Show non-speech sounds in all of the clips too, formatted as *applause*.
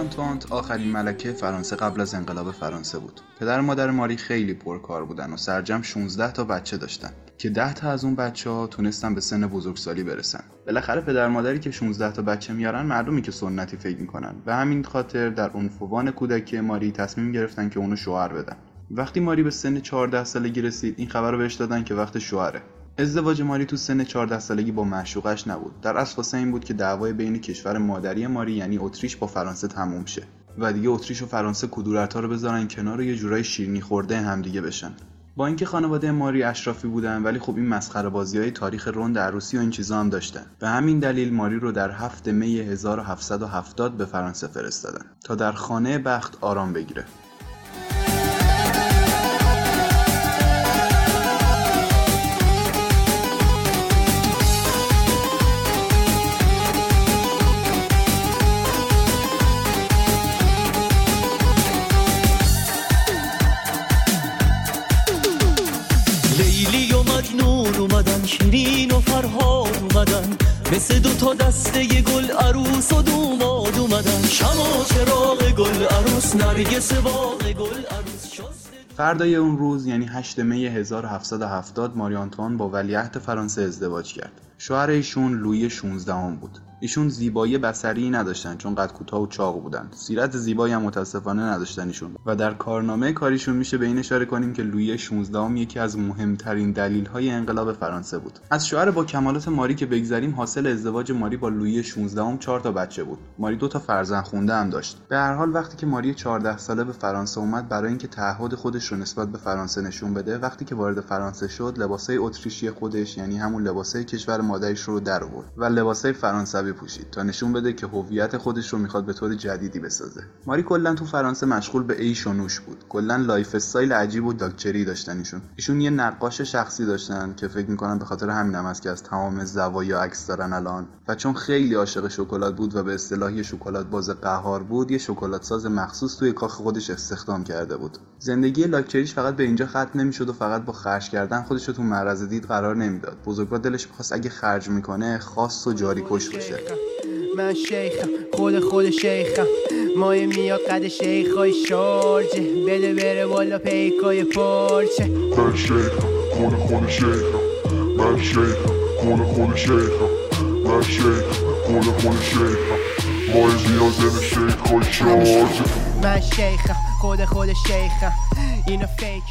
آنتوانت آخرین ملکه فرانسه قبل از انقلاب فرانسه بود. پدر و مادر ماری خیلی پرکار بودن و سرجم 16 تا بچه داشتن. که 10 تا از اون بچه ها تونستن به سن بزرگسالی برسن. بالاخره پدر مادری که 16 تا بچه میارن معلومی که سنتی فکر می‌کنن. و همین خاطر در اون فوان کودکی ماری تصمیم گرفتن که اونو شوهر بدن. وقتی ماری به سن 14 سالگی رسید این خبر رو بهش دادن که وقت شوهره. ازدواج ماری تو سن 14 سالگی با معشوقش نبود. در اصل واسه این بود که دعوای بین کشور مادری ماری یعنی اتریش با فرانسه تموم شه. و دیگه اتریش و فرانسه کدورت‌ها رو بذارن کنار و یه جورای شیرینی خورده همدیگه بشن. با اینکه خانواده ماری اشرافی بودن ولی خب این مسخره بازی های تاریخ رند عروسی و این چیزا هم داشتن. به همین دلیل ماری رو در هفت می 1770 به فرانسه فرستادن تا در خانه بخت آرام بگیره. مثل دو تا دسته گل عروس و دوماد اومدن شما چراغ گل عروس نرگس باغ گل عروس فردای اون روز یعنی 8 می 1770 ماری آنتوان با ولیعهد فرانسه ازدواج کرد. شوهر ایشون لویی 16 هم بود. ایشون زیبایی بسری نداشتن چون قد کوتاه و چاق بودن. سیرت زیبایی هم متاسفانه نداشتن ایشون. و در کارنامه کاریشون میشه به این اشاره کنیم که لویی 16 هم یکی از مهمترین دلیل های انقلاب فرانسه بود. از شوهر با کمالات ماری که بگذریم حاصل ازدواج ماری با لویی 16 هم 4 تا بچه بود. ماری دو تا فرزند خونده هم داشت. به هر حال وقتی که ماری 14 ساله به فرانسه اومد برای اینکه تعهد خودش رو نسبت به فرانسه نشون بده وقتی که وارد فرانسه شد لباسای اتریشی خودش یعنی همون لباسای کشور مادرش رو در آورد. و لباسای فرانسوی پوشید تا نشون بده که هویت خودش رو می‌خواد به طور جدیدی بسازه. ماری کلا تو فرانسه مشغول به عیش و نوش بود. کلا lifestyle عجیب و داکچری داشتن ایشون ایشون یه نقاش شخصی داشتن که فکر می‌کنم به خاطر همینم است که از تمام زوایا عکس دارن الان. و چون خیلی عاشق شکلات بود و به اصطلاحی شکلات باز قهار بود یه شکلات ساز مخصوص توی کاخ خودش استخدام کرده بود. زندگی لاکچریش فقط به اینجا ختم نمی‌شد و فقط با خرج کردن خودش رو تو معرض دید قرار نمی‌داد. بزرگوار دلش می‌خواست اگه خرج می‌کنه خاص و جاری کش باشه من شیخم خود خود شیخم مای میاد قد شیخای شارجه. بده بره بالا پیکای پارچه. من شیخم خود خود شیخم من شیخم خود خود شیخم من شیخم خود خود شیخم مای میاد دل شیخای شارجه. من شیخم خود خود شیخم اینو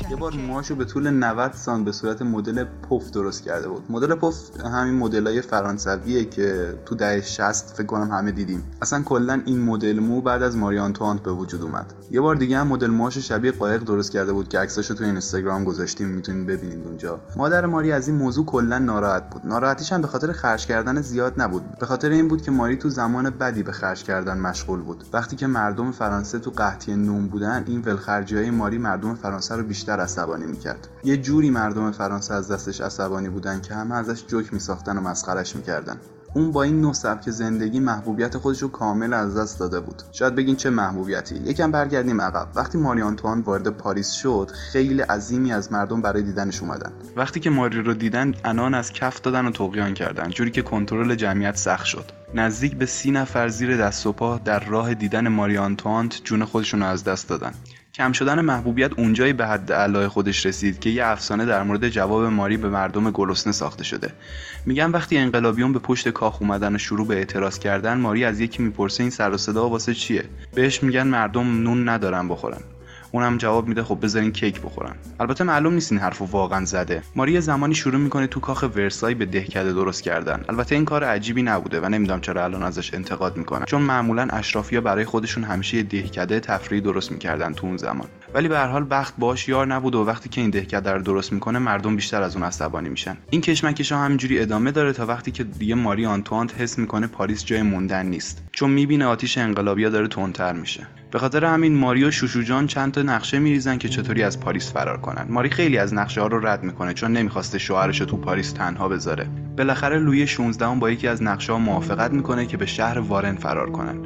یه بار موهاشو به طول 90 سان به صورت مدل پف درست کرده بود. مدل پف همین مدلای فرانسویه که تو دهه 60 فکر کنم همه دیدیم. اصلا کلا این مدل مو بعد از ماری آنتوانت به وجود اومد. یه بار دیگه هم مدل موهاشو شبیه قایق درست کرده بود که عکساشو تو اینستاگرام گذاشتیم می‌تونید ببینید اونجا. مادر ماری از این موضوع کلا ناراحت بود. ناراحتیش هم به خاطر خرج کردن زیاد نبود. به خاطر این بود که ماری تو زمان بدی به خرج کردن مشغول بود. وقتی که مردم فرانسه تو قحطی نوم بودن این ولخرجی های ماری مردم فرانسه رو بیشتر عصبانی می‌کرد. یه جوری مردم فرانسه از دستش عصبانی بودن که همه ازش جوک میساختن و مسخرش می‌کردن. اون با این نوع سبک زندگی محبوبیت خودش رو کامل از دست داده بود. شاید بگین چه محبوبیتی. یکم برگردیم عقب. وقتی ماری آنتوان وارد پاریس شد خیلی عظیمی از مردم برای دیدنش اومدن. وقتی که ماری رو دیدن انان از کف دادن و توقیان کردن. جوری که کنترل جمعیت سخت شد. نزدیک به سی نفر زیر دست و پا در راه دیدن ماری آنتوانت جون خودشون از دست دادن. کم شدن محبوبیت اونجایی به حد علای خودش رسید که یه افسانه در مورد جواب ماری به مردم گرسنه ساخته شده. میگن وقتی انقلابیون به پشت کاخ اومدن و شروع به اعتراض کردن ماری از یکی می‌پرسه این سر و صدا واسه چیه؟ بهش میگن مردم نون ندارن بخورن. اونم جواب میده خب بذارین کیک بخورن. البته معلوم نیست این حرفو واقعا زده. ماری زمانی شروع می‌کنه تو کاخ ورسای به دهکده درست کردن. البته این کار عجیبی نبوده و نمی‌دونم چرا الان ازش انتقاد می‌کنن. چون معمولا اشرافیا برای خودشون همیشه دهکده تفریحی درست می‌کردن تو اون زمان. ولی به هر حال بخت باش یار نبود و وقتی که این دهکده رو درست می‌کنه مردم بیشتر از اون عصبانی میشن. این کشمکش ها همینجوری ادامه داره تا وقتی که دیگه ماری آنتوانت حس می‌کنه پاریس جای موندن نیست. چون می‌بینه آتیش انقلابیا داره تندتر میشه. به خاطر همین ماری و شوشوجان چند تا نقشه میریزن که چطوری از پاریس فرار کنن. ماری خیلی از نقشه ها رو رد می‌کنه چون نمی‌خواسته شوهرش تو پاریس تنها بذاره. بالاخره لویی 16 با یکی از نقشه ها موافقت می‌کنه که به شهر وارن فرار کنن.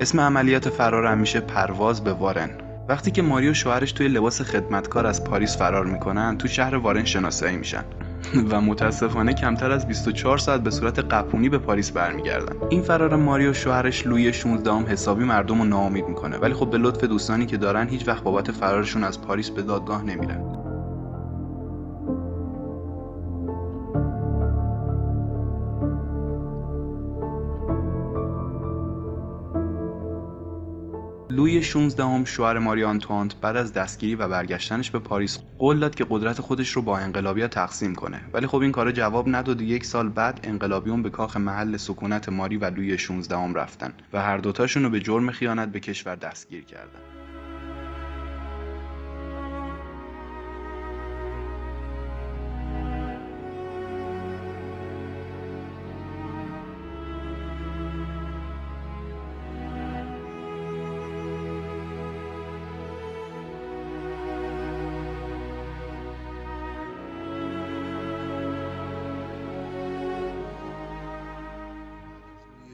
اسم عملیات فرار هم میشه پرواز به وارن. وقتی که ماری و شوهرش توی لباس خدمتکار از پاریس فرار می‌کنن تو شهر وارن شناسایی میشن. *laughs* و متاسفانه کمتر از 24 ساعت به صورت قپونی به پاریس برمیگردن این فرار ماری و شوهرش لویی 16 هم حسابی مردم رو ناامید می‌کنه. ولی خب به لطف دوستانی که دارن هیچ وقت بابت فرارشون از پاریس به دادگاه نمیرن. لوی 16 هم شوهر ماری آنتوانت بعد از دستگیری و برگشتنش به پاریس قول داد که قدرت خودش رو با انقلابیا تقسیم کنه. ولی خب این کار جواب نداد و یک سال بعد انقلابیون به کاخ محل سکونت ماری و لوی 16 هم رفتن و هر دوتاشون رو به جرم خیانت به کشور دستگیر کردن.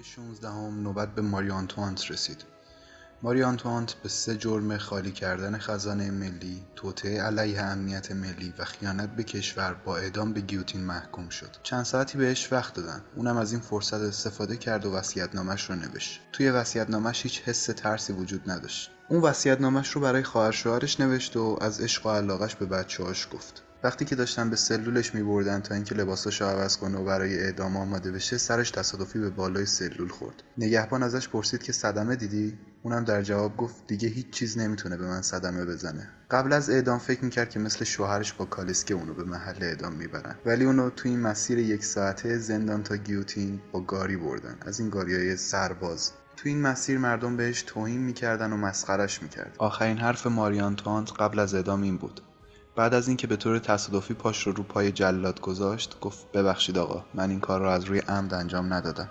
لویی 16 هم نوبت به ماری آنتوانت رسید ماری آنتوانت به سه جرم خالی کردن خزانه ملی، توطئه علیه امنیت ملی و خیانت به کشور با اعدام به گیوتین محکوم شد. چند ساعتی بهش وقت دادن. اونم از این فرصت استفاده کرد و وصیت‌نامش رو نوشت. توی وصیت‌نامش هیچ حس ترسی وجود نداشت. اون وصیت‌نامش رو برای خواهر شوهرش نوشت و از عشق و علاقش به بچه‌هاش گفت. وقتی که داشتن به سلولش میبردن تا اینکه لباساشو عوض کنه و برای اعدام آماده بشه سرش تصادفی به بالای سلول خورد. نگهبان ازش پرسید که صدمه دیدی؟ اونم در جواب گفت دیگه هیچ چیز نمی‌تونه به من صدمه بزنه. قبل از اعدام فکر می‌کرد که مثل شوهرش با کالسکه اونو به محل اعدام می‌برن. ولی اونو تو این مسیر یک ساعته زندان تا گیوتین با گاری بردن. از این گاریای سرباز. تو این مسیر مردم بهش توهین می‌کردن و مسخرش می‌کرد آخرین حرف ماریانتوانت قبل از اعدام این بود. بعد از اینکه به طور تصادفی پاش رو رو پای جلاد گذاشت گفت ببخشید آقا من این کار رو از روی عمد انجام ندادم.